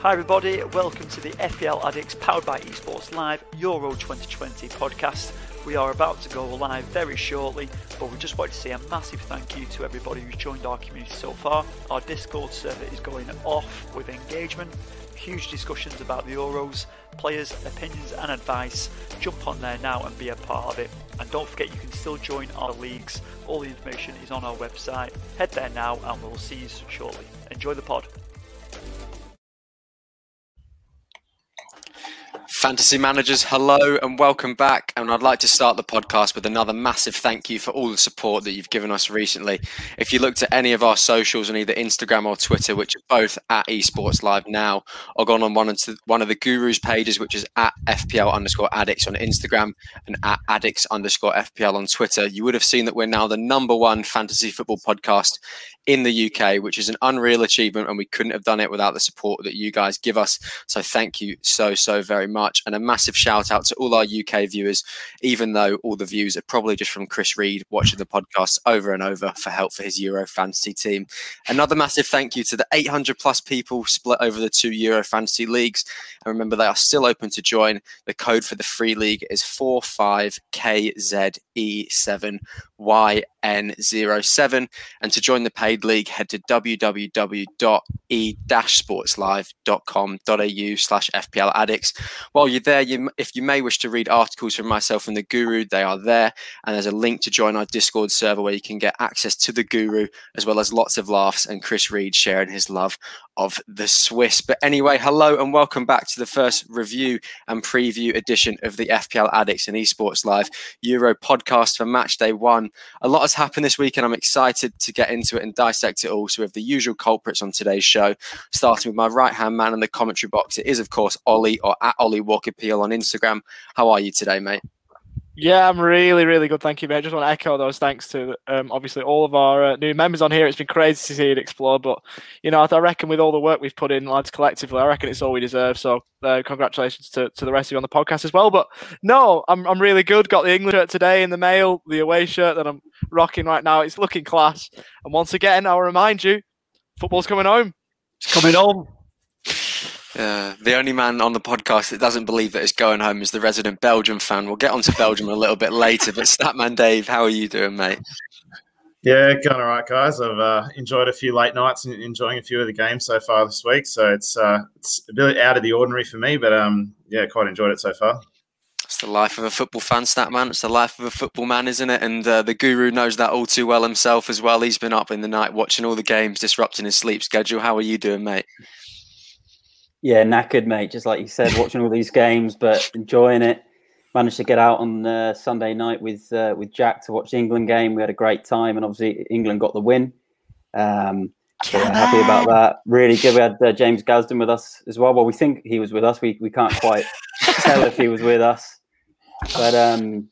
Hi, everybody. Welcome to the FPL Addicts powered by Esports Live Euro 2020 podcast. We are about to go live very shortly, but we just wanted to say a massive thank you to everybody who's joined our community so far. Our Discord server is going off with engagement, huge discussions about the Euros, players, opinions, and advice. Jump on there now and be a part of it. And don't forget, you can still join our leagues. All the information is on our website. Head there now, and we'll see you shortly. Enjoy the pod. Fantasy managers, hello and welcome back. And I'd like to start the podcast with another massive thank you for all the support that you've given us recently. If you looked at any of our socials on either Instagram or Twitter, which are both at Esports Live now, or gone on one of, one of the gurus pages, which is at FPL underscore addicts on Instagram and at addicts underscore FPL on Twitter, you would have seen that we're now the number one fantasy football podcast in the UK, which is an unreal achievement, and we couldn't have done it without the support that you guys give us. So thank you so, so very much. And a massive shout out to all our UK viewers, even though all the views are probably just from Chris Reed watching the podcast over and over for help for his Euro fantasy team. Another massive thank you to the 800 plus people split over the two Euro fantasy leagues. And remember, they are still open to join. The code for the free league is 45KZE7YN07. And to join the paid League, head to www.e-sportslive.com.au slash FPL addicts. While you're there, you, if you may wish to read articles from myself and the Guru, they are there. And there's a link to join our Discord server where you can get access to the Guru, as well as lots of laughs and Chris Reed sharing his love of the Swiss. But anyway, hello and welcome back to the first review and preview edition of the FPL Addicts and Esports Live Euro podcast for match day one. A lot has happened this week and I'm excited to get into it and dissect it all. So, we have the usual culprits on today's show, starting with my right hand man in the commentary box. It is, of course, Ollie or at Ollie Walker Peel on Instagram. How are you today, mate? Yeah, I'm really, really good. Thank you, mate. I just want to echo those thanks to um, obviously all of our uh, new members on here. It's been crazy to see it explode, but you know, I reckon with all the work we've put in, lads, collectively, I reckon it's all we deserve. So, uh, congratulations to, to the rest of you on the podcast as well. But no, I'm I'm really good. Got the England shirt today in the mail, the away shirt that I'm rocking right now. It's looking class. And once again, I'll remind you, football's coming home. It's coming home. Uh, the only man on the podcast that doesn't believe that it's going home is the resident Belgium fan. We'll get on to Belgium a little bit later. But Statman Dave, how are you doing, mate? Yeah, going all right, guys. I've uh, enjoyed a few late nights and enjoying a few of the games so far this week. So it's uh, it's a bit out of the ordinary for me, but um, yeah, quite enjoyed it so far. It's the life of a football fan, Statman. It's the life of a football man, isn't it? And uh, the guru knows that all too well himself as well. He's been up in the night watching all the games, disrupting his sleep schedule. How are you doing, mate? Yeah, knackered, mate. Just like you said, watching all these games, but enjoying it. Managed to get out on uh, Sunday night with uh, with Jack to watch the England game. We had a great time, and obviously England got the win. Um, so yeah, happy about that. Really good. We had uh, James Gasden with us as well. Well, we think he was with us. We we can't quite tell if he was with us, but um,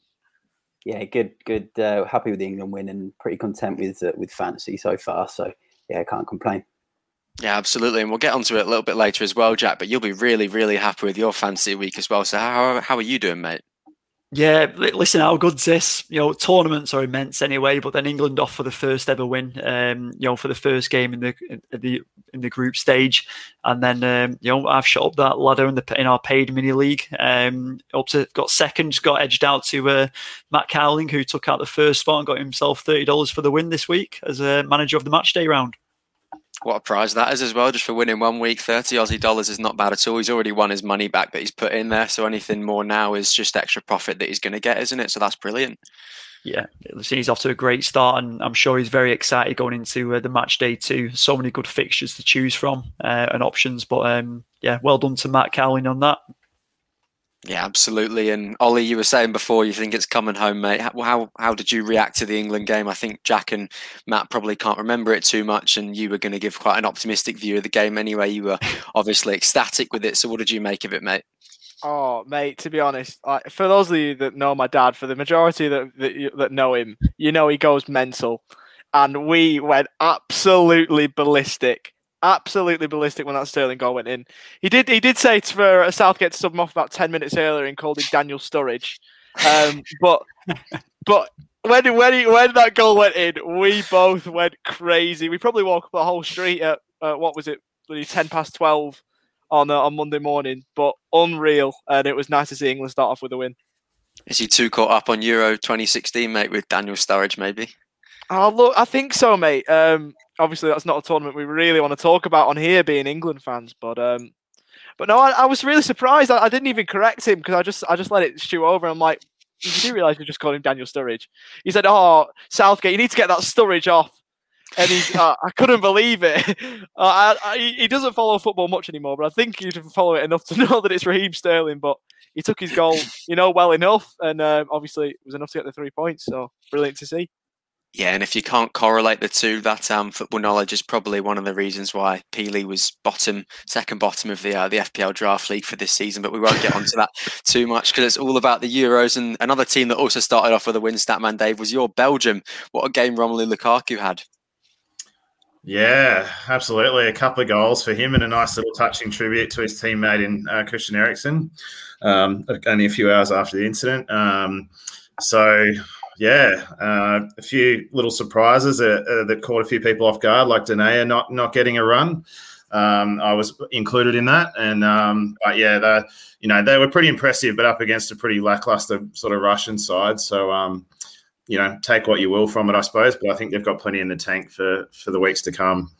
yeah, good, good. Uh, happy with the England win and pretty content with uh, with fantasy so far. So yeah, can't complain. Yeah, absolutely, and we'll get onto it a little bit later as well, Jack. But you'll be really, really happy with your fantasy week as well. So how how are you doing, mate? Yeah, listen, how good's this? You know, tournaments are immense anyway, but then England off for the first ever win. Um, you know, for the first game in the in the in the group stage, and then um, you know I've shot up that ladder in the in our paid mini league. Um, up to got second, got edged out to uh, Matt Cowling, who took out the first spot and got himself thirty dollars for the win this week as a manager of the match day round. What a prize that is as well, just for winning one week. 30 Aussie dollars is not bad at all. He's already won his money back that he's put in there. So anything more now is just extra profit that he's going to get, isn't it? So that's brilliant. Yeah, he's off to a great start, and I'm sure he's very excited going into uh, the match day too. So many good fixtures to choose from uh, and options. But um, yeah, well done to Matt Cowling on that. Yeah, absolutely. And Ollie, you were saying before you think it's coming home, mate. How, how how did you react to the England game? I think Jack and Matt probably can't remember it too much, and you were going to give quite an optimistic view of the game anyway. You were obviously ecstatic with it. So, what did you make of it, mate? Oh, mate, to be honest, like, for those of you that know my dad, for the majority that that, that know him, you know he goes mental, and we went absolutely ballistic absolutely ballistic when that Sterling goal went in. He did he did say for Southgate to sub him off about ten minutes earlier and called him Daniel Sturridge. Um, but but when when he, when that goal went in, we both went crazy. We probably walked up the whole street at uh, what was it, ten past twelve on uh, on Monday morning, but unreal, and it was nice to see England start off with a win. Is he too caught up on Euro 2016, mate, with Daniel Sturridge, maybe? Oh, look, I think so, mate. Um, obviously, that's not a tournament we really want to talk about on here, being England fans. But um, but no, I, I was really surprised. I, I, didn't even correct him because I just I just let it stew over. I'm like, you do realize you just called him Daniel Sturridge? He said, "Oh, Southgate, you need to get that Sturridge off." And he's, uh, I couldn't believe it. Uh, I, he doesn't follow football much anymore, but I think he'd follow it enough to know that it's Raheem Sterling. But he took his goal, you know, well enough, and uh, obviously it was enough to get the three points. So brilliant to see. Yeah, and if you can't correlate the two, that um, football knowledge is probably one of the reasons why Peely was bottom, second bottom of the uh, the FPL draft league for this season. But we won't get onto that too much because it's all about the Euros. And another team that also started off with a win, Statman Dave, was your Belgium. What a game Romelu Lukaku had! Yeah, absolutely. A couple of goals for him and a nice little touching tribute to his teammate in uh, Christian Eriksen. Um, only a few hours after the incident. Um, so yeah, uh, a few little surprises uh, uh, that caught a few people off guard, like Denayer not not getting a run. Um, I was included in that, and um, but yeah, they you know they were pretty impressive, but up against a pretty lackluster sort of Russian side. So um, you know, take what you will from it, I suppose. But I think they've got plenty in the tank for for the weeks to come.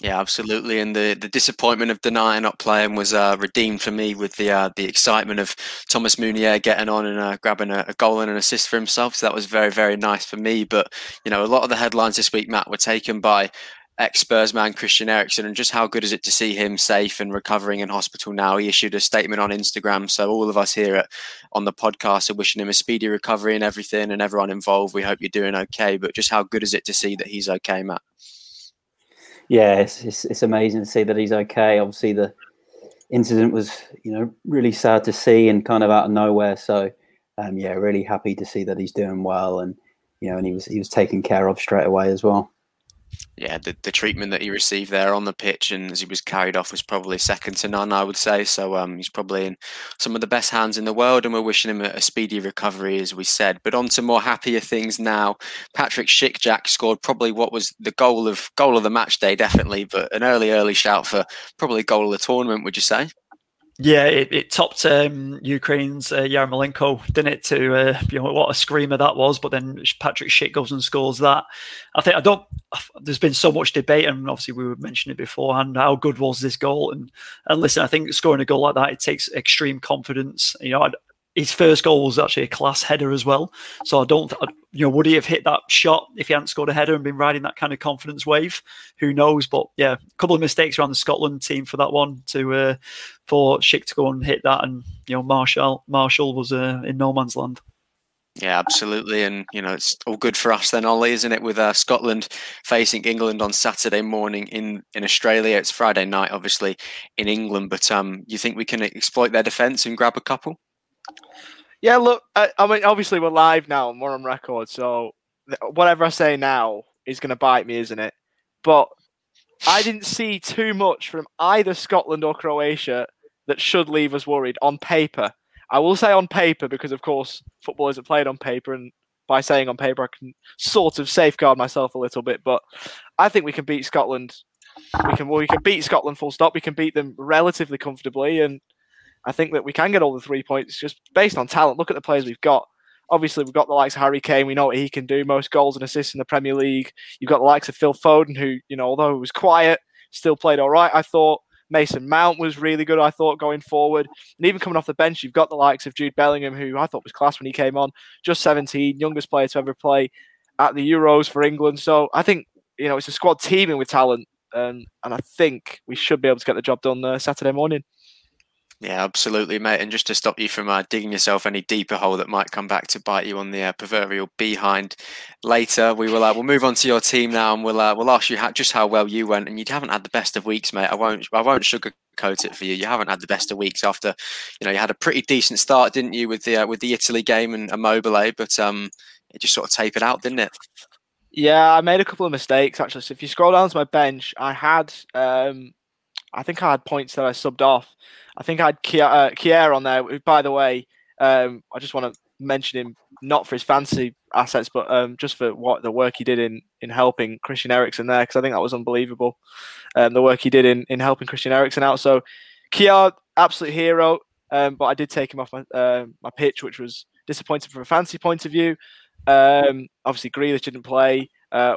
Yeah, absolutely. And the, the disappointment of Denayer not playing was uh, redeemed for me with the uh, the excitement of Thomas Meunier getting on and uh, grabbing a, a, goal and an assist for himself. So that was very, very nice for me. But, you know, a lot of the headlines this week, Matt, were taken by ex Spurs man Christian Eriksen. And just how good is it to see him safe and recovering in hospital now? He issued a statement on Instagram. So all of us here at, on the podcast are wishing him a speedy recovery and everything and everyone involved. We hope you're doing okay. But just how good is it to see that he's okay, Matt? Yeah, it's, it's, it's amazing to see that he's okay. Obviously, the incident was you know really sad to see and kind of out of nowhere. So um, yeah, really happy to see that he's doing well and you know and he was he was taken care of straight away as well yeah, the, the treatment that he received there on the pitch and as he was carried off was probably second to none, I would say. So um, he's probably in some of the best hands in the world, and we're wishing him a, a speedy recovery, as we said. But on to more happier things now. Patrick Schick scored probably what was the goal of goal of the match day, definitely, but an early, early shout for probably goal of the tournament. Would you say? Yeah, it, it topped um, Ukraine's uh, Yarmolenko, didn't it? To uh, you know what a screamer that was. But then Patrick Schick goes and scores that. I think I don't. There's been so much debate, and obviously we were mentioning it beforehand. How good was this goal? And and listen, I think scoring a goal like that it takes extreme confidence. You know, his first goal was actually a class header as well. So I don't, you know, would he have hit that shot if he hadn't scored a header and been riding that kind of confidence wave? Who knows? But yeah, a couple of mistakes around the Scotland team for that one to uh, for Schick to go and hit that, and you know, Marshall Marshall was uh, in no man's land. Yeah, absolutely, and you know it's all good for us then, Ollie, isn't it? With uh, Scotland facing England on Saturday morning in in Australia, it's Friday night, obviously in England. But um, you think we can exploit their defence and grab a couple? Yeah, look, I, I, mean, obviously we're live now and we're on record, so whatever I say now is going to bite me, isn't it? But I didn't see too much from either Scotland or Croatia that should leave us worried on paper. I will say on paper because, of course, football isn't played on paper, and by saying on paper, I can sort of safeguard myself a little bit. But I think we can beat Scotland. We can well, we can beat Scotland full stop. We can beat them relatively comfortably, and I think that we can get all the three points just based on talent. Look at the players we've got. Obviously, we've got the likes of Harry Kane. We know what he can do. Most goals and assists in the Premier League. You've got the likes of Phil Foden, who, you know, although he was quiet, still played all right. I thought Mason Mount was really good. I thought going forward, and even coming off the bench, you've got the likes of Jude Bellingham, who I thought was class when he came on. Just 17, youngest player to ever play at the Euros for England. So I think you know it's a squad teaming with talent, and and I think we should be able to get the job done uh, Saturday morning. Yeah, absolutely, mate. And just to stop you from uh, digging yourself any deeper hole that might come back to bite you on the uh, proverbial behind later, we will uh, we'll move on to your team now, and we'll uh, we'll ask you how, just how well you went. And you haven't had the best of weeks, mate. I won't I won't sugarcoat it for you. You haven't had the best of weeks after, you know, you had a pretty decent start, didn't you, with the uh, with the Italy game and a Immobile, but um, it just sort of tapered out, didn't it? Yeah, I made a couple of mistakes actually. So if you scroll down to my bench, I had um, I think I had points that I subbed off. I think I had Kjær, uh, on there. By the way, um, I just want to mention him not for his fancy assets, but um, just for what the work he did in in helping Christian Eriksen there, because I think that was unbelievable. Um, the work he did in in helping Christian Eriksen out. So Kjær, absolute hero, um, but I did take him off my uh, my pitch, which was disappointing from a fancy point of view. Um, obviously, Grealish didn't play. Uh,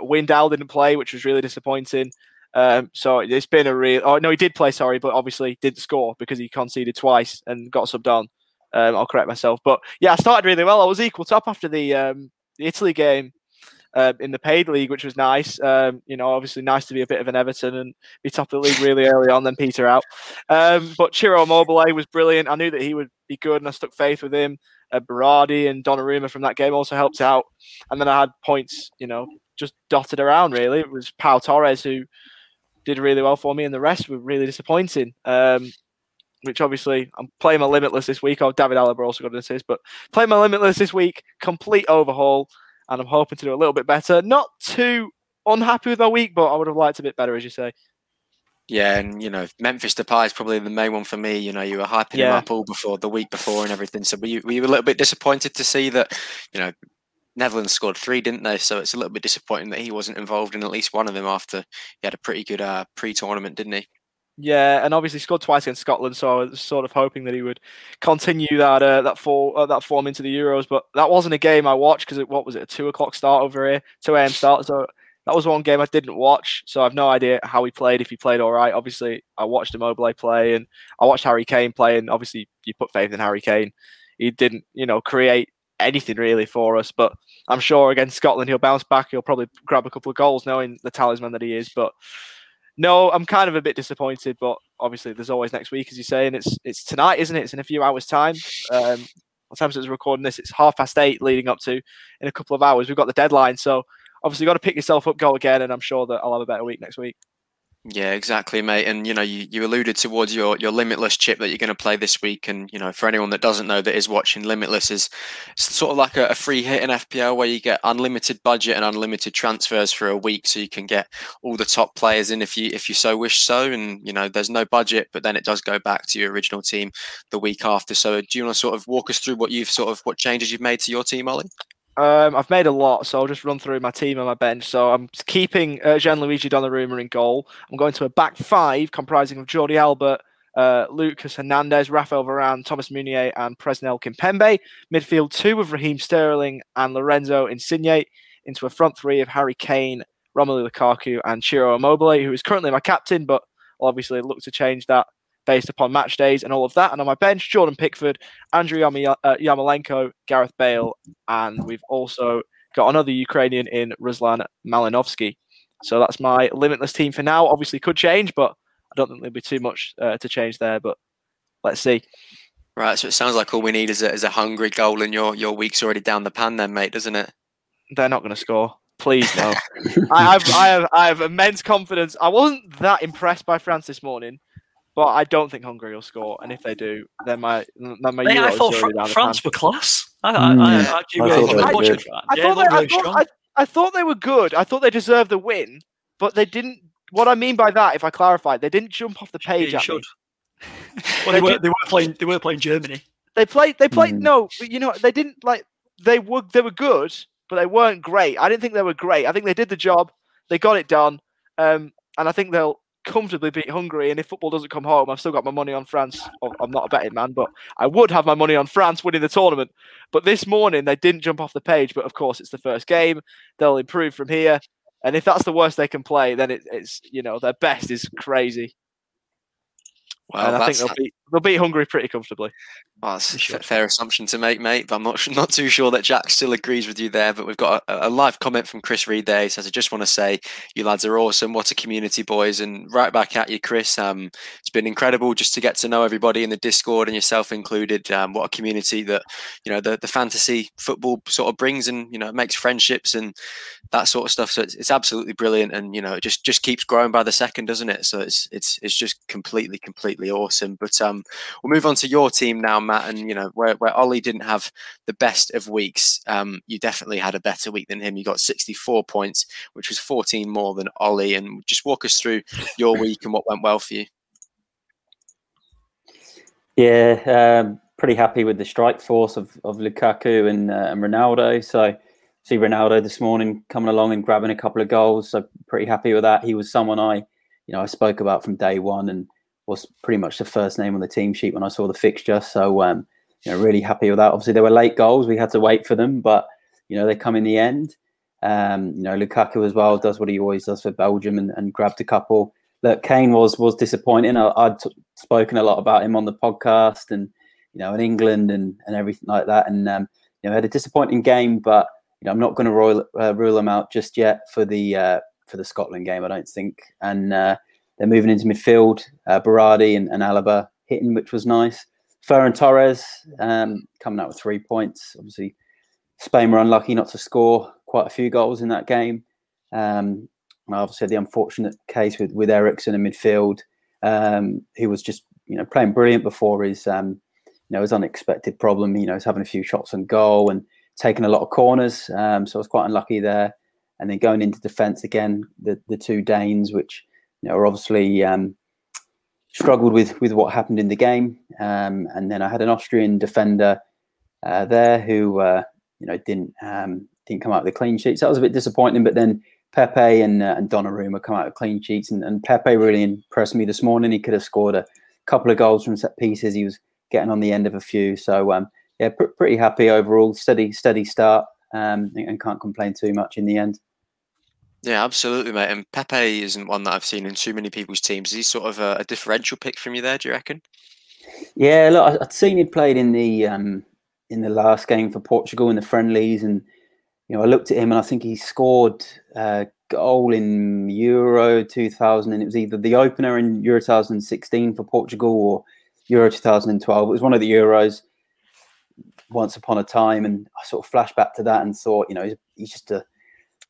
didn't play, which was really disappointing. Um, so it's been a real. Oh no, he did play. Sorry, but obviously didn't score because he conceded twice and got subbed on. Um, I'll correct myself. But yeah, I started really well. I was equal top after the um, the Italy game uh, in the paid league, which was nice. Um, you know, obviously nice to be a bit of an Everton and be top of the league really early on, then peter out. Um, but Ciro Immobile was brilliant. I knew that he would be good, and I stuck faith with him. Uh, Berardi and Donnarumma from that game also helped out. And then I had points, you know, just dotted around. Really, it was Pau Torres who did really well for me, and the rest were really disappointing. Um, which obviously I'm playing my limitless this week. Oh, David Alaba also got an assist, but playing my limitless this week, complete overhaul and I'm hoping to do a little bit better. Not too unhappy with my week, but I would have liked a bit better, as you say. Yeah, and you know, Memphis Depay is probably the main one for me. You know, you were hyping yeah. him up all before the week before and everything. So were you, were you a little bit disappointed to see that, you know, Netherlands scored three, didn't they? So it's a little bit disappointing that he wasn't involved in at least one of them after he had a pretty good uh, pre-tournament, didn't he? Yeah, and obviously scored twice against Scotland, so I was sort of hoping that he would continue that uh, that form uh, that form into the Euros. But that wasn't a game I watched because what was it a two o'clock start over here, two a.m. start. So that was one game I didn't watch. So I've no idea how he played. If he played all right, obviously I watched Immobile play and I watched Harry Kane play, and obviously you put faith in Harry Kane. He didn't, you know, create anything really for us, but I'm sure against Scotland he'll bounce back. He'll probably grab a couple of goals, knowing the talisman that he is, but no, I'm kind of a bit disappointed, but obviously there's always next week, as you say, and it's it's tonight, isn't it? It's in a few hours' time. Um, what time is recording this? It's half past eight, leading up to in a couple of hours. We've got the deadline, so obviously you've got to pick yourself up, go again, and I'm sure that I'll have a better week next week. Yeah, exactly, mate. And you know, you, you alluded towards your your limitless chip that you're going to play this week. And you know, for anyone that doesn't know that is watching, limitless is sort of like a, a free hit in FPL where you get unlimited budget and unlimited transfers for a week, so you can get all the top players in if you if you so wish so. And you know, there's no budget, but then it does go back to your original team the week after. So, do you want to sort of walk us through what you've sort of what changes you've made to your team, Ollie? Um, I've made a lot, so I'll just run through my team and my bench. So I'm keeping uh, Gianluigi Donnarumma in goal. I'm going to a back five comprising of Jordi Alba, uh, Lucas Hernandez, Rafael Varane, Thomas Meunier, and Presnel Kimpembe. Midfield two of Raheem Sterling and Lorenzo Insigne. Into a front three of Harry Kane, Romelu Lukaku, and Ciro Immobile, who is currently my captain, but I'll obviously look to change that based upon match days and all of that. And on my bench, Jordan Pickford, Andrew Yam- uh, Yarmolenko, Gareth Bale, and we've also got another Ukrainian in Ruslan Malinovsky. So that's my limitless team for now. Obviously, could change, but I don't think there'll be too much uh, to change there. But let's see. Right, so it sounds like all we need is a, is a Hungary goal, and your your week's already down the pan, then, mate, doesn't it? They're not going to score. Please no. I have I have I have immense confidence. I wasn't that impressed by France this morning, but I don't think Hungary will score. And if they do, then my then my Mate, I thought Fr- France were class. I, I, mm. I, I, I, thought they were good. I thought they deserved the win, but they didn't. What I mean by that, if I clarify, they didn't jump off the page. Yeah, should. well, they, were, they were playing. They were playing Germany. They played. They played. Mm. No, you know, they didn't like. They were. They were good, but they weren't great. I didn't think they were great. I think they did the job. They got it done. Um, and I think they'll comfortably beat Hungary. And if football doesn't come home, I've still got my money on France. I'm not a betting man, but I would have my money on France winning the tournament. But this morning, they didn't jump off the page. But of course, it's the first game. They'll improve from here. And if that's the worst they can play, then it, it's, you know, their best is crazy. Well, and I think they'll beat, they'll beat Hungary pretty comfortably. Well, that's a fair assumption to make, mate. But I'm not not too sure that Jack still agrees with you there. But we've got a, a live comment from Chris Reed there. He says, "I just want to say you lads are awesome. What a community, boys!" And right back at you, Chris. Um, it's been incredible just to get to know everybody in the Discord and yourself included. Um, what a community that you know the the fantasy football sort of brings, and you know it makes friendships and that sort of stuff. So it's, it's absolutely brilliant, and you know it just just keeps growing by the second, doesn't it? So it's it's it's just completely completely awesome. But um, we'll move on to your team now. Matt, and you know where, where Ollie didn't have the best of weeks, um, you definitely had a better week than him. You got 64 points, which was 14 more than Ollie. And just walk us through your week and what went well for you. Yeah, um, pretty happy with the strike force of, of Lukaku and, uh, and Ronaldo. So see Ronaldo this morning coming along and grabbing a couple of goals. So pretty happy with that. He was someone I, you know, I spoke about from day one and was pretty much the first name on the team sheet when I saw the fixture. So um, you know, really happy with that. Obviously, there were late goals; we had to wait for them, but you know, they come in the end. Um, you know, Lukaku as well does what he always does for Belgium and, and grabbed a couple. Look, Kane was was disappointing. I, I'd t- spoken a lot about him on the podcast and you know in England and and everything like that. And um, you know, had a disappointing game, but you know, I'm not going to rule, uh, rule him out just yet for the uh, for the Scotland game. I don't think. And uh, they're moving into midfield. Uh, Berardi and, and Alaba hitting, which was nice. Ferran Torres um, coming out with three points. Obviously, Spain were unlucky not to score quite a few goals in that game. Um, and obviously, the unfortunate case with with Eriksen in midfield, um, who was just you know playing brilliant before his um, you know his unexpected problem. You know, he's having a few shots on goal and taking a lot of corners. Um, so I was quite unlucky there. And then going into defence again, the the two Danes, which you know obviously um, struggled with with what happened in the game. Um, and then I had an Austrian defender uh, there who uh, you know didn't um, didn't come out with the clean sheets. That was a bit disappointing. But then Pepe and uh, and Donnarumma come out with clean sheets, and, and Pepe really impressed me this morning. He could have scored a couple of goals from set pieces. He was getting on the end of a few. So um, yeah, pr- pretty happy overall. Steady steady start, um, and can't complain too much in the end. Yeah, absolutely, mate. And Pepe isn't one that I've seen in too many people's teams. Is he sort of a, a differential pick from you there? Do you reckon? Yeah, look, I'd seen he played in the um, in the last game for Portugal in the friendlies, and you know, I looked at him and I think he scored a goal in Euro 2000, and it was either the opener in Euro 2016 for Portugal or Euro 2012. It was one of the Euros once upon a time, and I sort of flashed back to that and thought, you know, he's, he's just a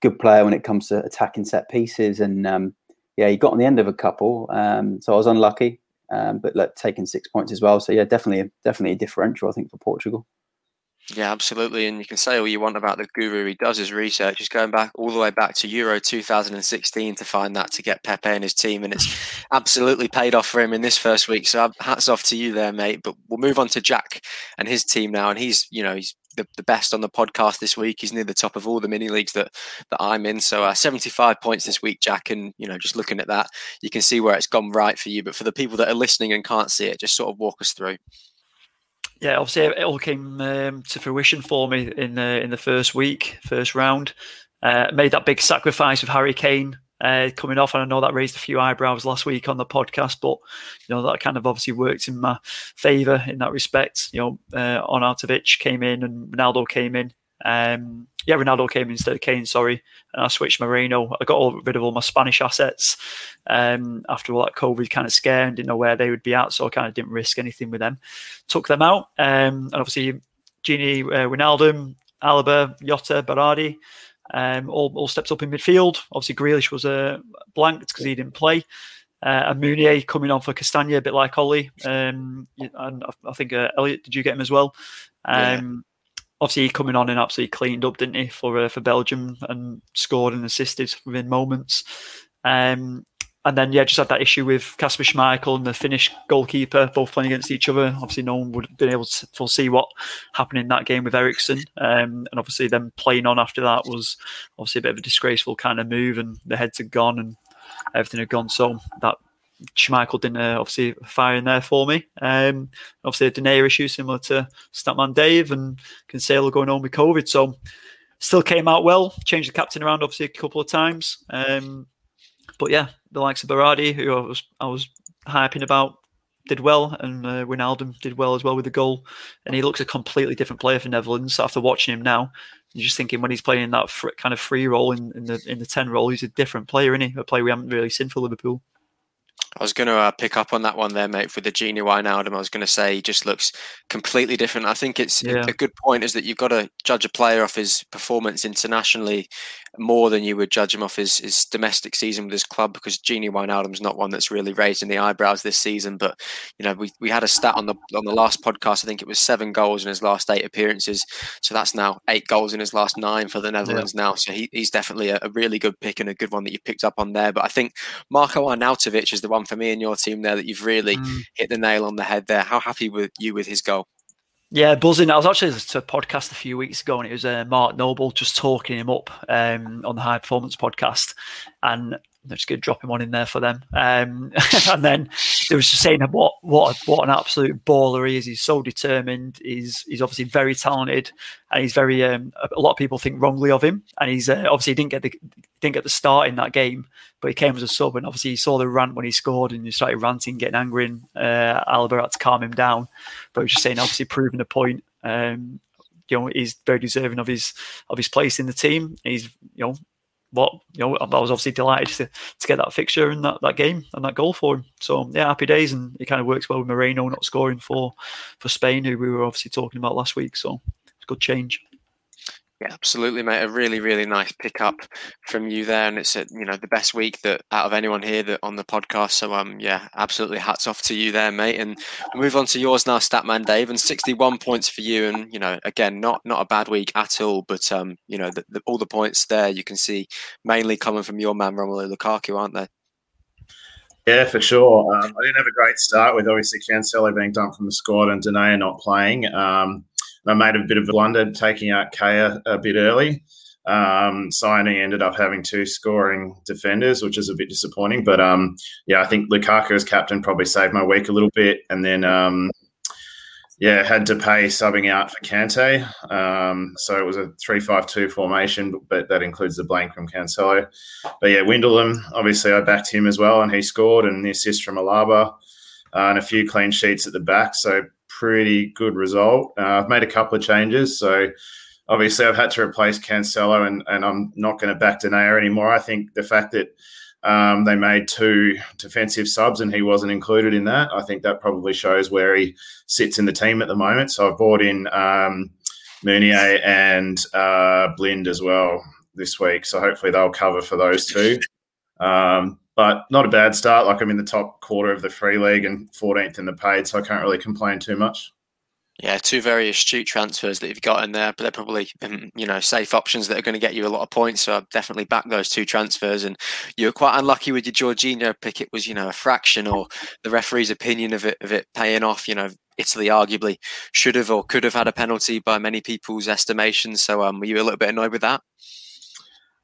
good player when it comes to attacking set pieces. And um, yeah, he got on the end of a couple, um, so I was unlucky, um, but like, taking six points as well. So yeah, definitely, definitely a differential, I think, for Portugal. Yeah, absolutely. And you can say all you want about the guru. He does his research. He's going back all the way back to Euro 2016 to find that to get Pepe and his team. And it's absolutely paid off for him in this first week. So hats off to you there, mate. But we'll move on to Jack and his team now. And he's, you know, he's the, the best on the podcast this week. He's near the top of all the mini leagues that that I'm in. So uh, 75 points this week, Jack. And you know, just looking at that, you can see where it's gone right for you. But for the people that are listening and can't see it, just sort of walk us through yeah, obviously it all came um, to fruition for me in the in the first week, first round. Uh, made that big sacrifice of Harry Kane uh, coming off, and I know that raised a few eyebrows last week on the podcast, but you know that kind of obviously worked in my favour in that respect. You know, uh, Arnautovic came in and Ronaldo came in. Um, yeah, Ronaldo came in instead of Kane, sorry. And I switched Moreno. I got all, rid of all my Spanish assets um, after all that COVID kind of scare and didn't know where they would be at. So I kind of didn't risk anything with them. Took them out. Um, and obviously, Gini, uh, Wijnaldum, Alaba, Jota, Berardi, um, all, all stepped up in midfield. Obviously, Grealish was uh, blanked because he didn't play. Uh, and Meunier coming on for Castagna, a bit like Ollie. Um, and I think uh, Elliot, did you get him as well? Um, obviously coming on and absolutely cleaned up, didn't he, for uh, for Belgium and scored and assisted within moments. Um, and then yeah, just had that issue with Kasper Schmeichel and the Finnish goalkeeper, both playing against each other. Obviously, no one would have been able to foresee what happened in that game with Eriksen. Um, and obviously, them playing on after that was obviously a bit of a disgraceful kind of move, and the heads had gone and everything had gone. So that Schmeichel didn't uh, obviously fire in there for me. Um, obviously, a Denayer issue similar to Statman Dave and Cancelo going on with COVID. So, still came out well. Changed the captain around obviously a couple of times. Um, but yeah, the likes of Berardi, who I was I was hyping about, did well, and uh, Wijnaldum did well as well with the goal. And he looks a completely different player for Netherlands. After watching him now, you're just thinking when he's playing in that fr- kind of free role in, in the in the ten role, he's a different player, isn't he? A player we haven't really seen for Liverpool. I was going to uh, pick up on that one there, mate, with the Gini Wijnaldum. I was going to say he just looks completely different. I think it's yeah. a good point is that you've got to judge a player off his performance internationally more than you would judge him off his, his domestic season with his club because Gini Wijnaldum's not one that's really raising the eyebrows this season. But you know, we, we had a stat on the on the last podcast. I think it was seven goals in his last eight appearances. So that's now eight goals in his last nine for the Netherlands yeah. now. So he, he's definitely a, a, really good pick and a good one that you picked up on there. But I think Marko Arnautovic is the one for me and your team there that you've really mm. hit the nail on the head there. How happy were you with his goal? Yeah, buzzing. I was actually to a podcast a few weeks ago, and it was uh, Mark Noble just talking him up um, on the High Performance podcast, and they're just going to drop him on in there for them. Um, and then there was just saying what what what an absolute baller he is. He's so determined. He's he's obviously very talented, and he's very. Um, a lot of people think wrongly of him, and he's uh, obviously didn't get the didn't get the start in that game, but he came as a sub, and obviously he saw the rant when he scored, and he started ranting, getting angry, and uh, Alaba had to calm him down. But he was just saying, obviously proving a point. Um, you know, he's very deserving of his of his place in the team. He's you know what you know, I was obviously delighted to, to get that fixture and that, that game and that goal for him. So yeah, happy days, and it kind of works well with Moreno not scoring for for Spain, who we were obviously talking about last week. So it's a good change. Yeah, absolutely, mate. A really, really nice pickup from you there, and it's a, you know the best week that out of anyone here that on the podcast. So um, yeah, absolutely hats off to you there, mate. And we'll move on to yours now, Statman Dave, and sixty-one points for you. And you know, again, not not a bad week at all, but um, you know, the, the, all the points there you can see mainly coming from your man Romelu Lukaku, aren't they? Yeah, for sure. Um, I didn't have a great start with obviously Cancelo being dumped from the squad and Denayer not playing. Um, I made a bit of a blunder taking out Kaya a bit early. Um, signing ended up having two scoring defenders, which is a bit disappointing. But um, yeah, I think Lukaku as captain probably saved my week a little bit. And then um, yeah, had to pay subbing out for Kante. Um, so it was a 3-5-2 formation, but that includes the blank from Cancelo. But yeah, Wijnaldum, obviously I backed him as well, and he scored, and the assist from Alaba, uh, and a few clean sheets at the back. So pretty good result. Uh, I've made a couple of changes, so obviously I've had to replace Cancelo, and, and I'm not going to back Denayer anymore. I think the fact that um, they made two defensive subs and he wasn't included in that, I think that probably shows where he sits in the team at the moment. So I've brought in um, Meunier and uh, Blind as well this week. So hopefully they'll cover for those two. Um, but not a bad start. Like I'm in the top quarter of the free league and 14th in the paid, so I can't really complain too much. Yeah, two very astute transfers that you've got in there, but they're probably um, you know safe options that are going to get you a lot of points. So I've definitely back those two transfers. And you were quite unlucky with your Jorginho pick. It was you know a fraction or the referee's opinion of it of it paying off. You know Italy arguably should have or could have had a penalty by many people's estimations. So um, were you a little bit annoyed with that?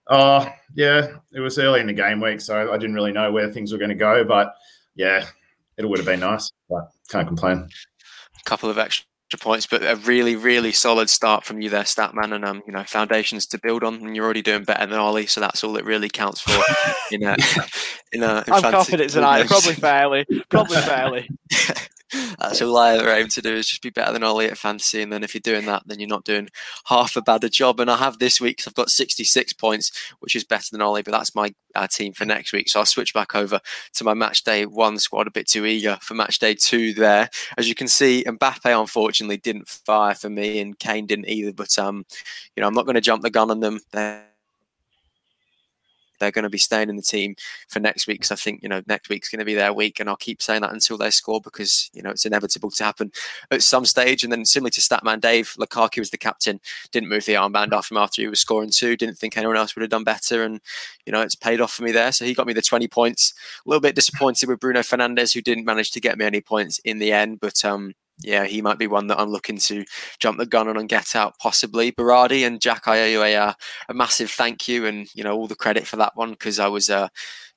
Oh, yeah, it was early in the game week, so I didn't really know where things were going to go. But yeah, it would have been nice, but can't complain. A couple of extra points, but a really, really solid start from you there, Statman, and um, you know, foundations to build on. And you're already doing better than Ollie, so that's all that really counts for. in a, in a, in I'm confident tonight, probably fairly, probably fairly. That's all I ever aim to do is just be better than Ollie at fantasy. And then if you're doing that, then you're not doing half a bad a job. And I have this week, I've got 66 points, which is better than Ollie, but that's my uh, team for next week. So I'll switch back over to my match day one squad, a bit too eager for match day two there. As you can see, Mbappe unfortunately didn't fire for me, and Kane didn't either. But um, you know, I'm not going to jump the gun on them. They're they're going to be staying in the team for next week because I think you know next week's going to be their week, and I'll keep saying that until they score because you know it's inevitable to happen at some stage. And then similarly to Statman Dave, Lukaku was the captain, didn't move the armband off him after he was scoring two, didn't think anyone else would have done better, and you know it's paid off for me there. So he got me the twenty points. A little bit disappointed with Bruno Fernandes, who didn't manage to get me any points in the end, but um, yeah, he might be one that I'm looking to jump the gun on and get out possibly. Berardi and Jack, I owe you a, a massive thank you and you know all the credit for that one because I was uh,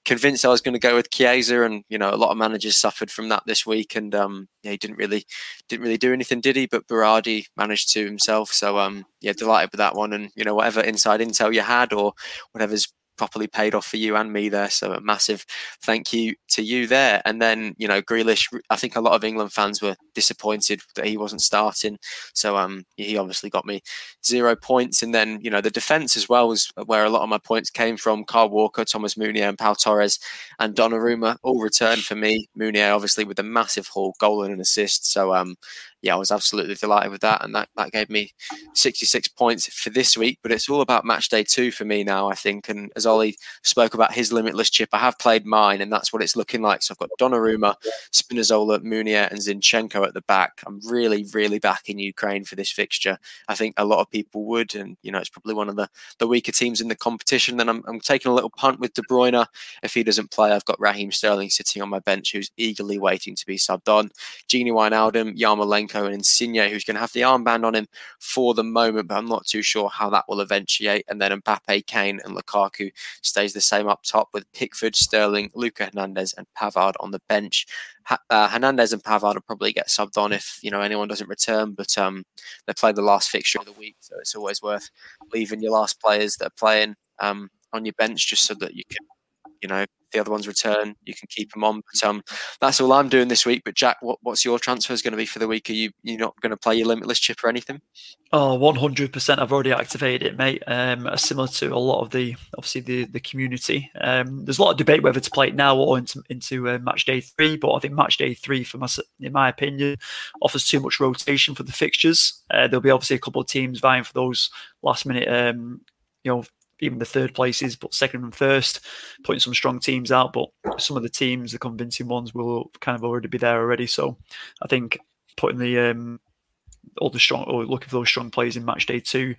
convinced I was going to go with Chiesa and you know a lot of managers suffered from that this week and um, yeah, he didn't really didn't really do anything, did he? But Berardi managed to himself, so um, yeah, delighted with that one and you know whatever inside intel you had or whatever's properly paid off for you and me there. So a massive thank you to you there. And then, you know, Grealish, I think a lot of England fans were disappointed that he wasn't starting. So um, he obviously got me zero points. And then, you know, the defence as well was where a lot of my points came from. Kyle Walker, Thomas Meunier and Paul Torres and Donnarumma all returned for me. Meunier obviously with a massive haul, goal and an assist. So um, yeah, I was absolutely delighted with that, and that, that gave me 66 points for this week. But it's all about match day two for me now, I think. And as Ollie spoke about his limitless chip, I have played mine, and that's what it's looking like. So I've got Donnarumma, Spinazzola, Meunier, and Zinchenko at the back. I'm really, really backing Ukraine for this fixture. I think a lot of people would, and you know, it's probably one of the, the weaker teams in the competition. Then I'm, I'm taking a little punt with De Bruyne. If he doesn't play, I've got Raheem Sterling sitting on my bench, who's eagerly waiting to be subbed on. Gini Wijnaldum, Yarmolenko Zinchenko and Insigne, who's going to have the armband on him for the moment, but I'm not too sure how that will eventuate. And then Mbappe, Kane, and Lukaku stays the same up top with Pickford, Sterling, Luca Hernandez, and Pavard on the bench. Uh, Hernandez and Pavard will probably get subbed on if you know anyone doesn't return, but um, they play the last fixture of the week, so it's always worth leaving your last players that are playing um, on your bench just so that you can, you know, the other ones return, you can keep them on. But um, that's all I'm doing this week. But Jack, what, what's your transfers going to be for the week? Are you you not going to play your limitless chip or anything? Oh, 100%. I've already activated it, mate. Um, similar to a lot of the obviously the the community. Um, there's a lot of debate whether to play it now or into into uh, match day three. But I think match day three, for my in my opinion, offers too much rotation for the fixtures. Uh, there'll be obviously a couple of teams vying for those last minute um, you know even the third places, but second and first, putting some strong teams out. But some of the teams, the convincing ones, will kind of already be there already. So I think putting the um, all the strong or looking for those strong players in match day two,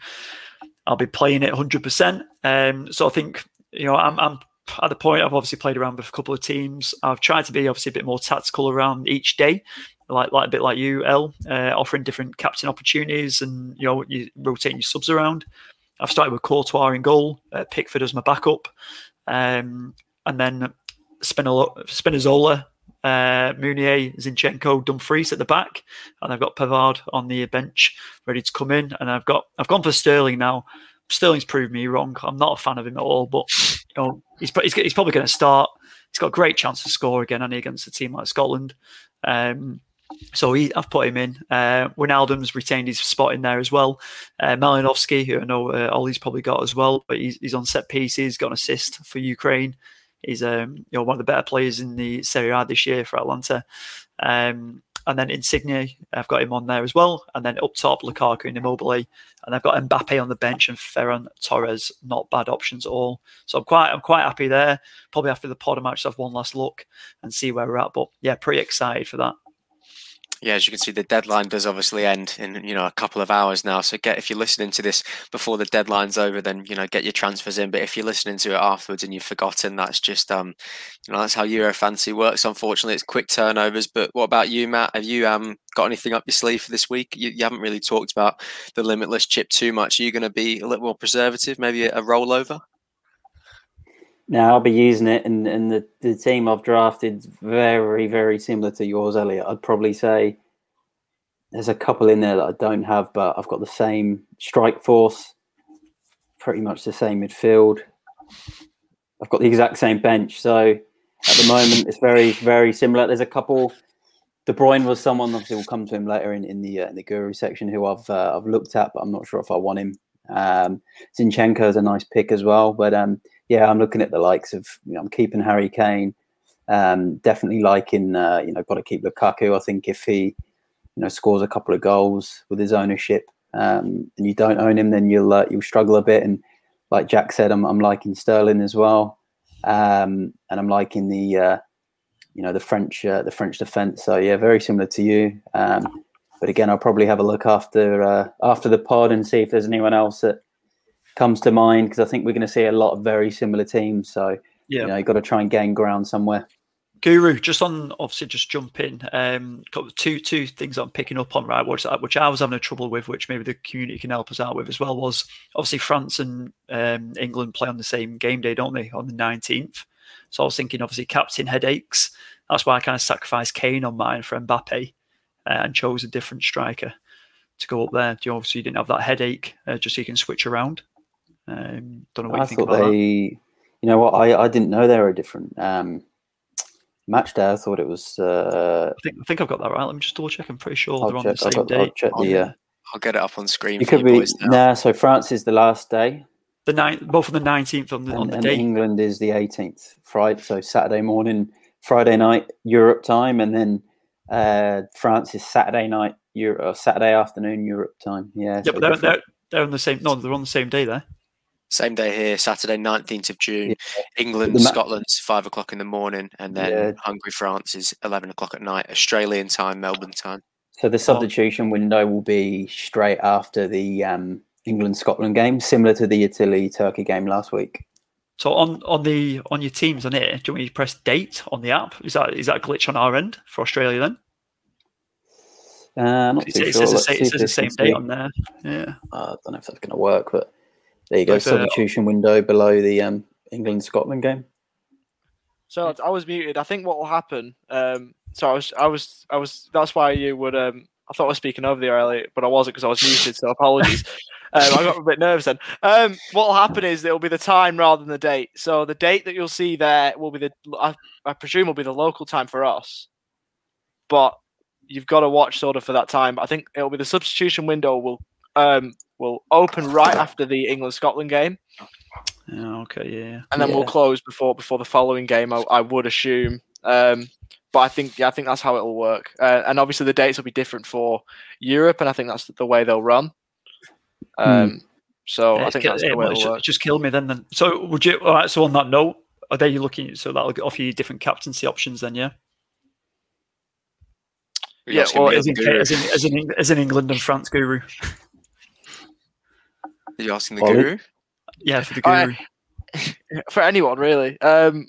I'll be playing it 100%. Um, so I think you know I'm, I'm at the point I've obviously played around with a couple of teams. I've tried to be obviously a bit more tactical around each day, like like a bit like you, El, uh, offering different captain opportunities and you know you rotating your subs around. I've started with Courtois in goal, uh, Pickford as my backup, um, and then Spinazzola, uh, Meunier, Zinchenko, Dumfries at the back, and I've got Pavard on the bench ready to come in, and I've got I've gone for Sterling now. Sterling's proved me wrong. I'm not a fan of him at all, but you know he's he's, he's probably going to start. He's got a great chance to score again, and against a team like Scotland. Um, so he, I've put him in. Uh, Wijnaldum's retained his spot in there as well. Uh, Malinovsky, who I know uh, Ollie's probably got as well, but he's, he's on set pieces, got an assist for Ukraine. He's um, you know one of the better players in the Serie A this year for Atalanta. Um, and then Insigne, I've got him on there as well. And then up top, Lukaku and Immobile. And I've got Mbappe on the bench and Ferran Torres, not bad options at all. So I'm quite I'm quite happy there. Probably after the pod, I might just have one last look and see where we're at. But yeah, pretty excited for that yeah, as you can see, the deadline does obviously end in you know a couple of hours now. So get if you're listening to this before the deadline's over, then you know get your transfers in. But if you're listening to it afterwards and you've forgotten, that's just um you know that's how Euro fantasy works. Unfortunately, it's quick turnovers. But what about you, Matt? Have you um got anything up your sleeve for this week? You, you haven't really talked about the limitless chip too much. Are you going to be a little more preservative? Maybe a rollover? Now I'll be using it, and, and the, the team I've drafted very very similar to yours, Elliot. I'd probably say there's a couple in there that I don't have, but I've got the same strike force, pretty much the same midfield. I've got the exact same bench, so at the moment it's very very similar. There's a couple. De Bruyne was someone obviously we'll come to him later in, in the uh, in the guru section who I've uh, I've looked at, but I'm not sure if I want him. Um, Zinchenko is a nice pick as well, but um, yeah, I'm looking at the likes of, you know, I'm keeping Harry Kane. Um, definitely liking, uh, you know, got to keep Lukaku. I think if he, you know, scores a couple of goals with his ownership, um, and you don't own him, then you'll uh, you'll struggle a bit. And like Jack said, I'm, I'm liking Sterling as well, um, and I'm liking the, uh, you know, the French uh, the French defence. So yeah, very similar to you. Um, but again, I'll probably have a look after uh, after the pod and see if there's anyone else that comes to mind because I think we're going to see a lot of very similar teams. So yeah, you know, you've got to try and gain ground somewhere. Guru, just on obviously just jump in. Um, two two things I'm picking up on right, which which I was having a trouble with, which maybe the community can help us out with as well. Was obviously France and um, England play on the same game day, don't they, on the 19th? So I was thinking, obviously, captain headaches. That's why I kind of sacrificed Kane on mine for Mbappe uh, and chose a different striker to go up there. You obviously didn't have that headache, uh, just so you can switch around. Um, don't know what I you think about they, that. You know what? I, I didn't know they were a different um, match day. I thought it was. Uh, I think I think I've got that right. Let me just double check. I'm pretty sure I'll they're check, on the same got, day. I'll check the. Uh, I'll get it up on screen. It could be. Nah, so France is the last day. The ninth, both on the nineteenth on the and, on the and day. England is the eighteenth. Friday, so Saturday morning, Friday night Europe time, and then uh, France is Saturday night Europe, Saturday afternoon Europe time. Yeah. Yeah, so but they're, they're, they're on the same. No, they're on the same day there. Same day here, Saturday, 19th of June. Yeah. England, ma- Scotland's five o'clock in the morning, and then yeah. Hungary, France is 11 o'clock at night, Australian time, Melbourne time. So the substitution window will be straight after the um, England Scotland game, similar to the Italy Turkey game last week. So on on the on your teams on here, do you want me to press date on the app? Is that is that a glitch on our end for Australia then? Uh, not It's, too it sure. says the same, it says the same date on there. Yeah. Uh, I don't know if that's going to work, but there you go. Like, uh, Substitution window below the um, England Scotland game. So I was muted. I think what will happen. Um, so I was, I was, I was. That's why you would. Um, I thought I was speaking over the earlier, but I wasn't because I was muted. So apologies. um, I got a bit nervous then. Um, what will happen is it'll be the time rather than the date. So the date that you'll see there will be the. I, I presume will be the local time for us, but you've got to watch sort of for that time. But I think it'll be the substitution window will um we'll open right after the England Scotland game Yeah. Okay. Yeah. yeah. and then we'll close before before the following game. I, I would assume, um, but I think yeah, I think that's how it'll work. Uh, and obviously the dates will be different for Europe, and I think that's the way they'll run. Um, So Yeah, I think kill- that's yeah, the way it'll work. just killed me then. Then so would you? All right. So on that note, are they looking? So that'll offer you different captaincy options then. Yeah. Yeah, asking well, As in, as in, as in, as in England and France guru. Are you asking the Ollie? guru? Yeah, for the All guru. for anyone really. Um,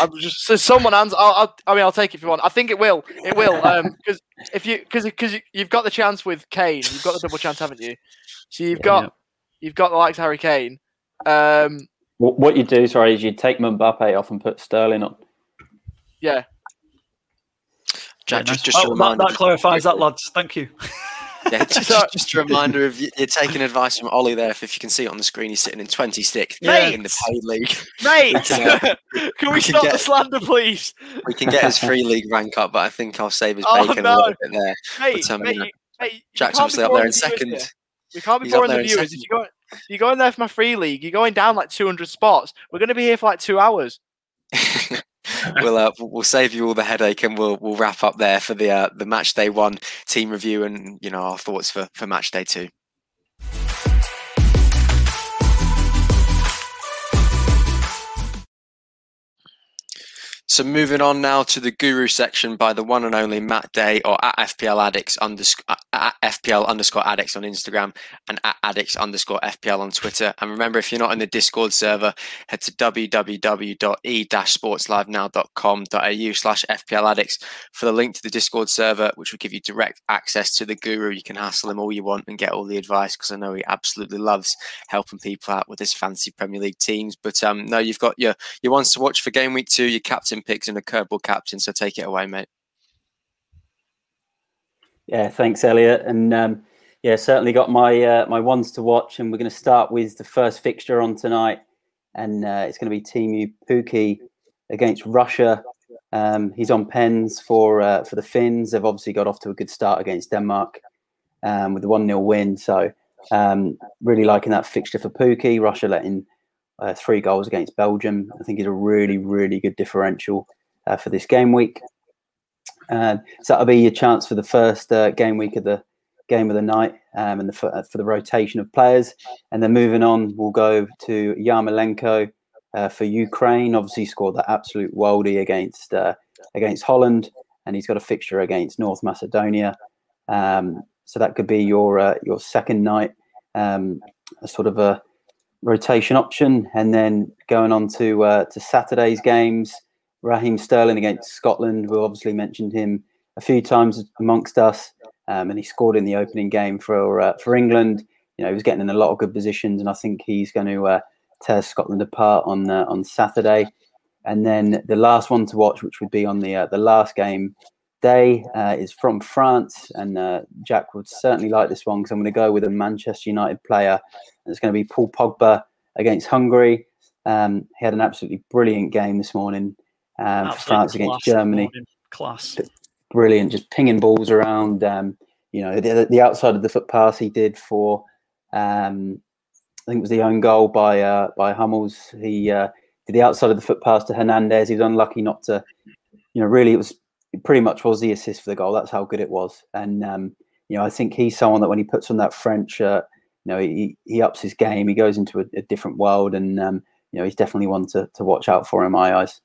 I'm just so someone answer. I'll, I'll, I mean, I'll take it if you want. I think it will. It will. Um, because if you because because you've got the chance with Kane, you've got the double chance, haven't you? So you've Yeah. got you've got the likes of Harry Kane. Um, What, what you do, sorry, is you take Mbappe off and put Sterling on. yeah. Jack, Yeah, just, just Oh, that, that clarifies that, lads. Thank you. Yeah, just, just, a reminder of you- you're taking advice from Ollie there. If, if you can see it on the screen, he's sitting in 26th Mate! in the paid league. Mate, can, can we we can stop the slander, please? We can get his free league rank up, but I think I'll save his Oh, bacon no. a little bit there. Mate, But, um, mate, you know, mate, Jack's obviously up there in second. here. We can't be He's boring the viewers. If you go, if you go in there for my free league, you're going down like 200 spots. We're going to be here for like two hours. we'll uh, we'll- save you all the headache and we'll we'll wrap up there for the uh, the match day one team review and you know our thoughts for for match day two. So moving on now to the guru section by the one and only Matt Day or at FPL Addicts underscore at FPL underscore Addicts on Instagram and at Addicts underscore FPL on Twitter. And remember, if you're not in the Discord server, head to www.e-sportslivenowcom.au slash FPL Addicts for the link to the Discord server, which will give you direct access to the guru. You can hassle him all you want and get all the advice because I know he absolutely loves helping people out with his fancy Premier League teams. But um, no, you've got your your ones to watch for game week two, your captain picks and a curveball captain. So take it away, mate. Yeah, thanks, Elliot. And um, yeah, certainly got my uh, my ones to watch. And we're going to start with the first fixture on tonight, and uh, it's going to be Teemu Pukki against Russia. Um, he's on pens for uh, for the Finns. They've obviously got off to a good start against Denmark um, with the one 0 win. So um, really liking that fixture for Pukki. Russia letting uh, three goals against Belgium. I think is a really really good differential uh, for this game week. Um, so that'll be your chance for the first uh, game week of the game of the night um, and the, for, for the rotation of players. And then moving on, we'll go to Yarmolenko uh, for Ukraine. Obviously, scored that absolute worldie against uh, against Holland, and he's got a fixture against North Macedonia. Um, so that could be your uh, your second night, um, a sort of a rotation option. And then going on to uh, to Saturday's games. Raheem Sterling against Scotland. We obviously mentioned him a few times amongst us, um, and he scored in the opening game for uh, for England. You know, he was getting in a lot of good positions, and I think he's going to uh, tear Scotland apart on uh, on Saturday. And then the last one to watch, which would be on the uh, the last game day, uh, is from France, and uh, Jack would certainly like this one because I'm going to go with a Manchester United player. And it's going to be Paul Pogba against Hungary. Um, he had an absolutely brilliant game this morning um, for France against Germany. Class. Brilliant, just pinging balls around. Um, you know, the, the outside of the foot pass he did for, um, I think it was the own goal by uh, by Hummels. He uh, did the outside of the foot pass to Hernandez. He was unlucky not to, you know, really it was it pretty much was the assist for the goal. That's how good it was. And um, you know, I think he's someone that when he puts on that French shirt, you know, he, he ups his game. He goes into a, a different world, and um, you know, he's definitely one to, to watch out for in my eyes.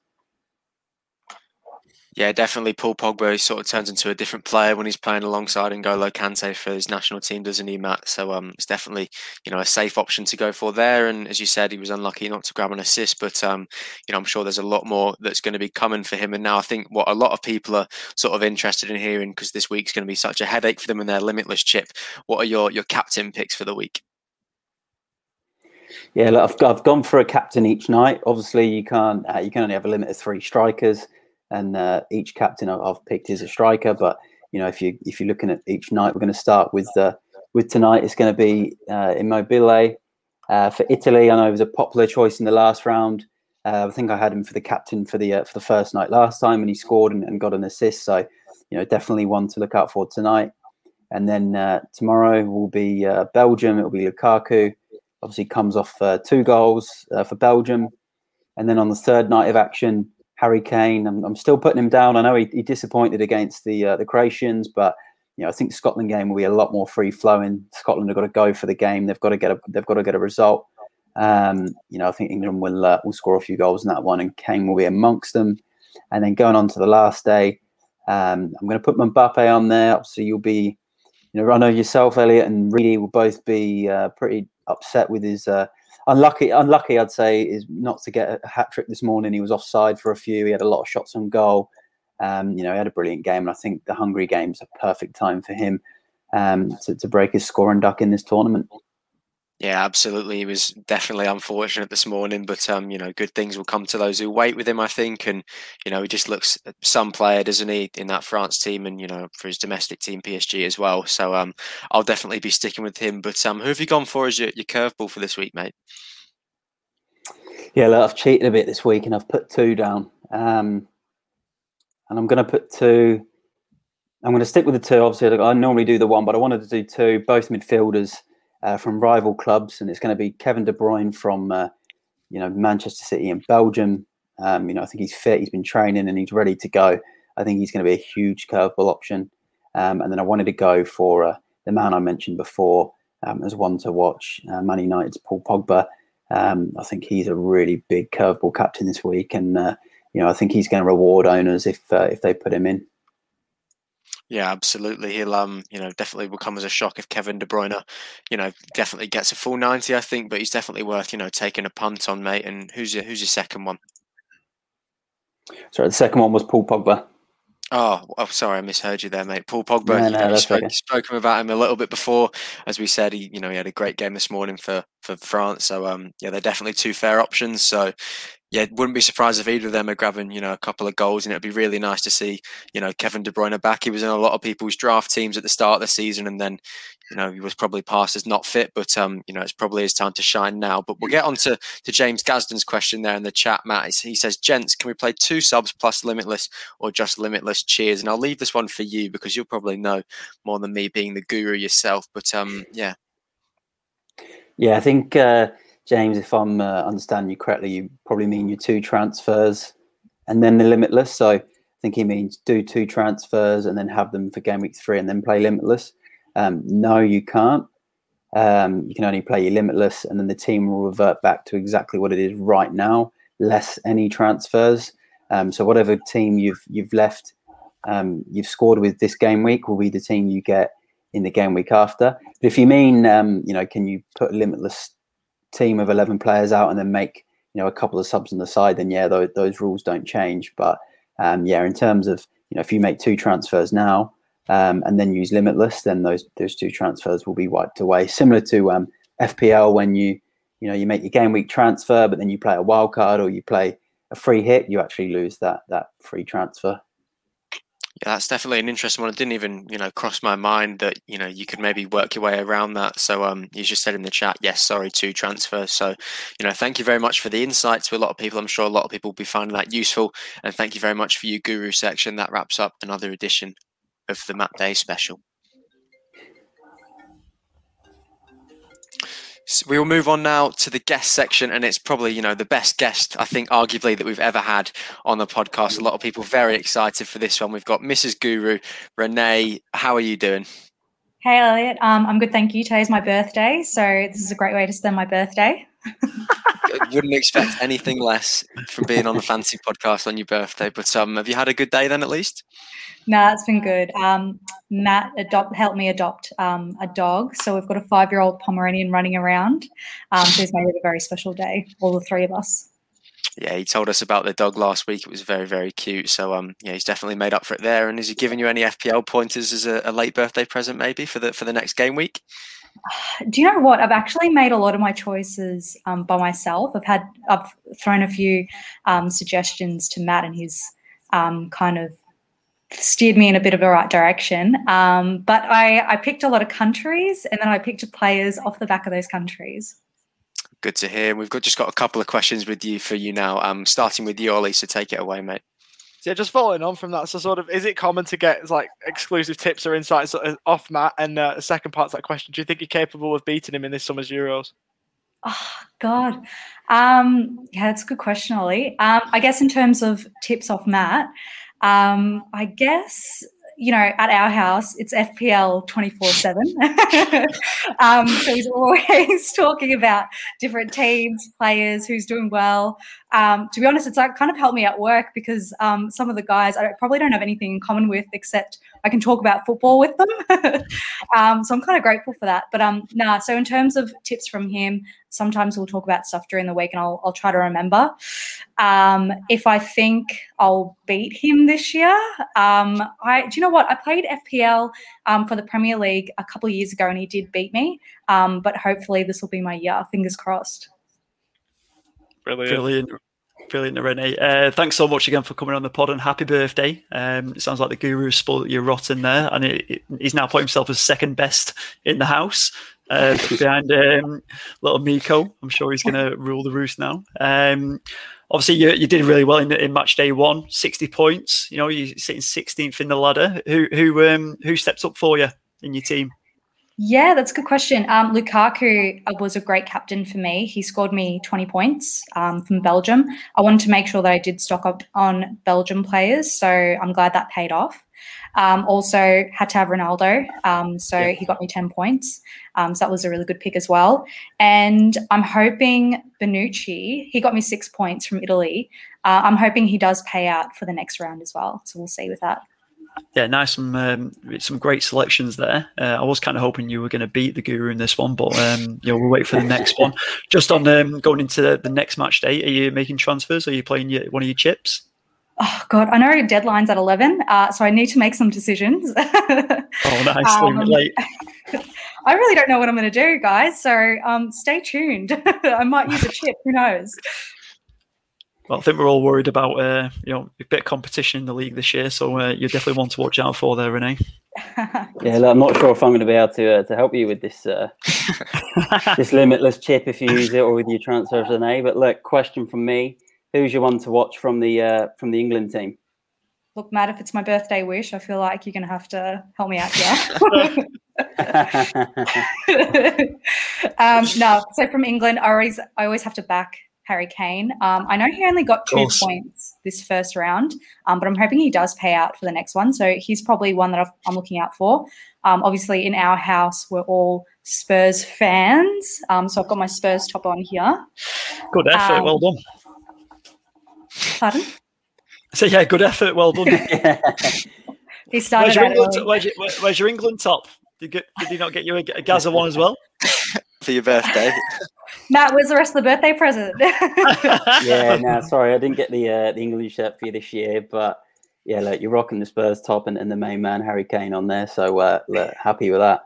Yeah, definitely. Paul Pogba sort of turns into a different player when he's playing alongside N'Golo Kante for his national team, doesn't he, Matt? So um, it's definitely you know a safe option to go for there. And as you said, he was unlucky not to grab an assist, but um, you know I'm sure there's a lot more that's going to be coming for him. And now I think what a lot of people are sort of interested in hearing because this week's going to be such a headache for them in their limitless chip. What are your your captain picks for the week? Yeah, look, I've, I've gone for a captain each night. Obviously, you can't uh, you can only have a limit of three strikers and uh, each captain I've picked is a striker. But you know, if you if you're looking at each night, we're going to start with uh, with tonight. It's going to be uh, Immobile uh, for Italy. I know it was a popular choice in the last round. Uh, I think I had him for the captain for the uh, for the first night last time, and he scored and, and, got an assist. So you know, definitely one to look out for tonight. And then uh, tomorrow will be Belgium. It will be Lukaku. Obviously, comes off two goals for Belgium. And then on the third night of action, Harry Kane. I'm, I'm still putting him down. I know he, he disappointed against the uh, the Croatians, but you know I think Scotland game will be a lot more free flowing. Scotland have got to go for the game. They've got to get a they've got to get a result. Um, you know I think England will uh, will score a few goals in that one, and Kane will be amongst them. And then going on to the last day, um, I'm going to put Mbappe on there. Obviously, you'll be, you know, I know yourself, Elliot, and Reedy will both be uh, pretty upset with his uh, unlucky, unlucky, I'd say, is not to get a hat trick this morning. He was offside for a few. He had a lot of shots on goal. Um, you know, he had a brilliant game, and I think the Hungary game's a perfect time for him um, to, to break his scoring duck in this tournament. Yeah, absolutely. He was definitely unfortunate this morning, but um, you know, good things will come to those who wait with him, I think. And you know, he just looks some player, doesn't he, in that France team, and you know, for his domestic team, PSG as well. So um, I'll definitely be sticking with him. But um, who have you gone for as your, your curveball for this week, mate? Yeah, look, I've cheated a bit this week, and I've put two down. Um, and I'm going to put two. I'm going to stick with the two. Obviously, I normally do the one, but I wanted to do two, both midfielders uh, from rival clubs, and it's going to be Kevin De Bruyne from uh, you know Manchester City in Belgium. Um, you know, I think he's fit, he's been training, and he's ready to go. I think he's going to be a huge curveball option. Um, and then I wanted to go for uh, the man I mentioned before um, as one to watch, uh, Man United's Paul Pogba. Um, I think he's a really big curveball captain this week, and uh, you know I think he's going to reward owners if uh, if they put him in. Yeah, absolutely. He'll um, you know, definitely will come as a shock if Kevin De Bruyne, you know, definitely gets a full ninety. I think, but he's definitely worth you know taking a punt on, mate. And who's your who's your second one? Sorry, the second one was Paul Pogba. Oh, oh, sorry, I misheard you there, mate. Paul Pogba. No, no, you spoke, okay. spoken about him a little bit before, as we said. He, you know, he had a great game this morning for for France. So, um, yeah, they're definitely two fair options. So, yeah, wouldn't be surprised if either of them are grabbing, you know, a couple of goals, and it'd be really nice to see, you know, Kevin De Bruyne back. He was in a lot of people's draft teams at the start of the season, and then, you know, he was probably passed as not fit. But um, you know, it's probably his time to shine now. But we'll get on to, to James Gasden's question there in the chat, Matt. He says, "Gents, can we play two subs plus limitless, or just limitless? Cheers." And I'll leave this one for you because you'll probably know more than me, being the guru yourself. But um, yeah, yeah, I think. Uh James, if I'm uh, understanding you correctly, you probably mean your two transfers and then the limitless. So I think he means do two transfers and then have them for game week three and then play limitless. Um, no, you can't. Um, you can only play your limitless, and then the team will revert back to exactly what it is right now, less any transfers. Um, so whatever team you've you've left, um, you've scored with this game week will be the team you get in the game week after. But if you mean, um, you know, can you put a limitless team of 11 players out and then make you know a couple of subs on the side then yeah those, those rules don't change. But um, yeah in terms of you know if you make two transfers now um, and then use limitless then those those two transfers will be wiped away. Similar to um, fpl when you you know you make your game week transfer but then you play a wild card or you play a free hit you actually lose that that free transfer yeah, that's definitely an interesting one. It didn't even, you know, cross my mind that, you know, you could maybe work your way around that. So um you just said in the chat, yes, sorry, two transfers. So, you know, thank you very much for the insights to a lot of people. I'm sure a lot of people will be finding that useful. And thank you very much for your guru section. That wraps up another edition of the Matt Day special. So we will move on now to the guest section, and it's probably you know the best guest I think arguably that we've ever had on the podcast. A lot of people very excited for this one. We've got Mrs. Guru Renee. How are you doing? Hey Elliot, um, I'm good, thank you. Today's my birthday, so this is a great way to spend my birthday. Wouldn't expect anything less from being on the fancy podcast on your birthday. But um, have you had a good day then, at least? No, nah, it's been good. Um, Matt adopt helped me adopt um, a dog, so we've got a five-year-old Pomeranian running around. Um, so he's made it a very special day, all the three of us. Yeah, he told us about the dog last week. It was very, very cute. So, um, yeah, he's definitely made up for it there. And has he given you any FPL pointers as a, a late birthday present, maybe for the for the next game week? Do you know what? I've actually made a lot of my choices um, by myself. I've had I've thrown a few um, suggestions to Matt, and he's um, kind of steered me in a bit of a right direction. Um, but I, I picked a lot of countries, and then I picked players off the back of those countries. Good to hear. We've got just got a couple of questions with you for you now. Um, starting with you, Ollie. So take it away, mate. Yeah, just following on from that. So, sort of, is it common to get like exclusive tips or insights off Matt? And uh, the second part to that question: Do you think you're capable of beating him in this summer's Euros? Oh God, um, yeah, that's a good question, Ollie. Um, I guess in terms of tips off Matt, um, I guess you know, at our house, it's FPL 24 7. um, so he's always talking about different teams, players, who's doing well. Um, to be honest, it's like kind of helped me at work because um, some of the guys I probably don't have anything in common with except I can talk about football with them. Um, so I'm kind of grateful for that. But um, nah, so in terms of tips from him, sometimes we'll talk about stuff during the week and I'll, I'll try to remember. Um, if I think I'll beat him this year, um, I do you know what? I played FPL um, for the Premier League a couple of years ago and he did beat me. Um, but hopefully this will be my year. Fingers crossed. Brilliant. Brilliant. Brilliant, Renee. Uh, thanks so much again for coming on the pod and happy birthday. Um, it sounds like the guru spoiled you rotten there, and it, it, he's now put himself as second best in the house uh, behind um, little Miko. I'm sure he's going to rule the roost now. Um, obviously, you, you, did really well in, in match day one, 60 points. You know, you're sitting 16th in the ladder. Who who um, who stepped up for you in your team? Yeah, that's a good question. Um, Lukaku uh, was a great captain for me. He scored me 20 points um, from Belgium. I wanted to make sure that I did stock up on Belgium players, so I'm glad that paid off. Um, also, had to have Ronaldo, um, so yeah. he got me 10 points. Um, so that was a really good pick as well. And I'm hoping Bonucci. he got me six points from Italy. Uh, I'm hoping he does pay out for the next round as well. So we'll see with that. Yeah, nice. Some um, some great selections there. Uh, I was kind of hoping you were going to beat the Guru in this one, but um, you know we'll wait for the next one. Just on um, going into the, the, next match day, are you making transfers? Are you playing your, one of your chips? Oh God, I know deadline's at eleven, uh, so I need to make some decisions. oh, nice. Um, late. I really don't know what I'm going to do, guys. So um, stay tuned. I might use a chip. Who knows? Well, I think we're all worried about uh, you know a bit of competition in the league this year, so uh, you definitely want to watch out for there, Renee. yeah, look, I'm not sure if I'm going to be able to uh, to help you with this uh, this limitless chip if you use it or with your transfers, Renee. But look, question from me: Who's your one to watch from the uh, from the England team? Look, Matt, if it's my birthday wish, I feel like you're going to have to help me out here. um, no, so from England, I always I always have to back Harry Kane. Um, I know he only got two points this first round, um, but I'm hoping he does pay out for the next one. So he's probably one that i am looking out for. Um, obviously, in our house, we're all Spurs fans. Um, so I've got my Spurs top on here. Good effort. Um, well done. Pardon? So, yeah, good effort. Well done. he started where's your, England, where's, your, where's your England top? Did, get, did he not get you a, a Gaza one as well? for your birthday. Matt, where's the rest of the birthday present? yeah, no, sorry, I didn't get the uh, the English shirt for you this year, but yeah, look, you're rocking the Spurs top and, and the main man Harry Kane on there, so uh, look, happy with that.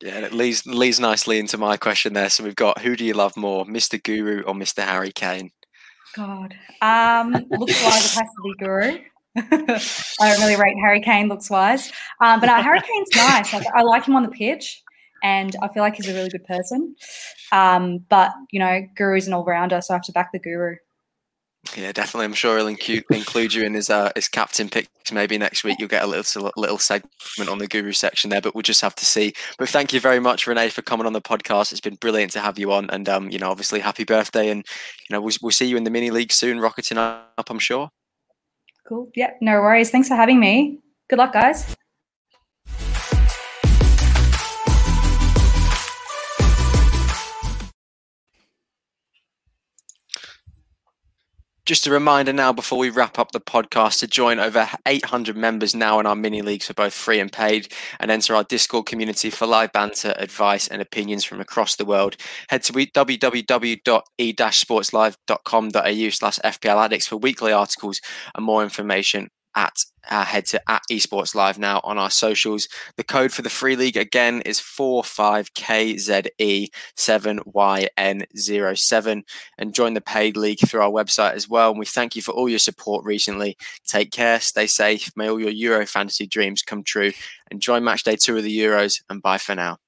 Yeah, it leads leads nicely into my question there. So we've got who do you love more, Mr. Guru or Mr. Harry Kane? God, um, looks like it has to be Guru. I don't really rate Harry Kane looks wise, um, but uh, Harry Kane's nice. Like, I like him on the pitch and I feel like he's a really good person. Um, but you know, Guru's an all rounder, so I have to back the Guru. Yeah, definitely. I'm sure he'll include, include you in his uh, his captain picks. Maybe next week you'll get a little little segment on the Guru section there, but we'll just have to see. But thank you very much, Renee, for coming on the podcast. It's been brilliant to have you on, and um, you know, obviously, happy birthday, and you know, we'll, we'll see you in the mini league soon, rocketing up. I'm sure. Cool. Yeah, no worries. Thanks for having me. Good luck, guys. Just a reminder now before we wrap up the podcast to join over 800 members now in our mini leagues for both free and paid and enter our Discord community for live banter, advice, and opinions from across the world. Head to www.e-sportslive.com.au slash FPL addicts for weekly articles and more information at uh, head to at esports live now on our socials. The code for the free league again is 45kze7yn07 and join the paid league through our website as well. And we thank you for all your support recently. Take care stay safe. May all your euro fantasy dreams come true. Enjoy match day two of the euros and bye for now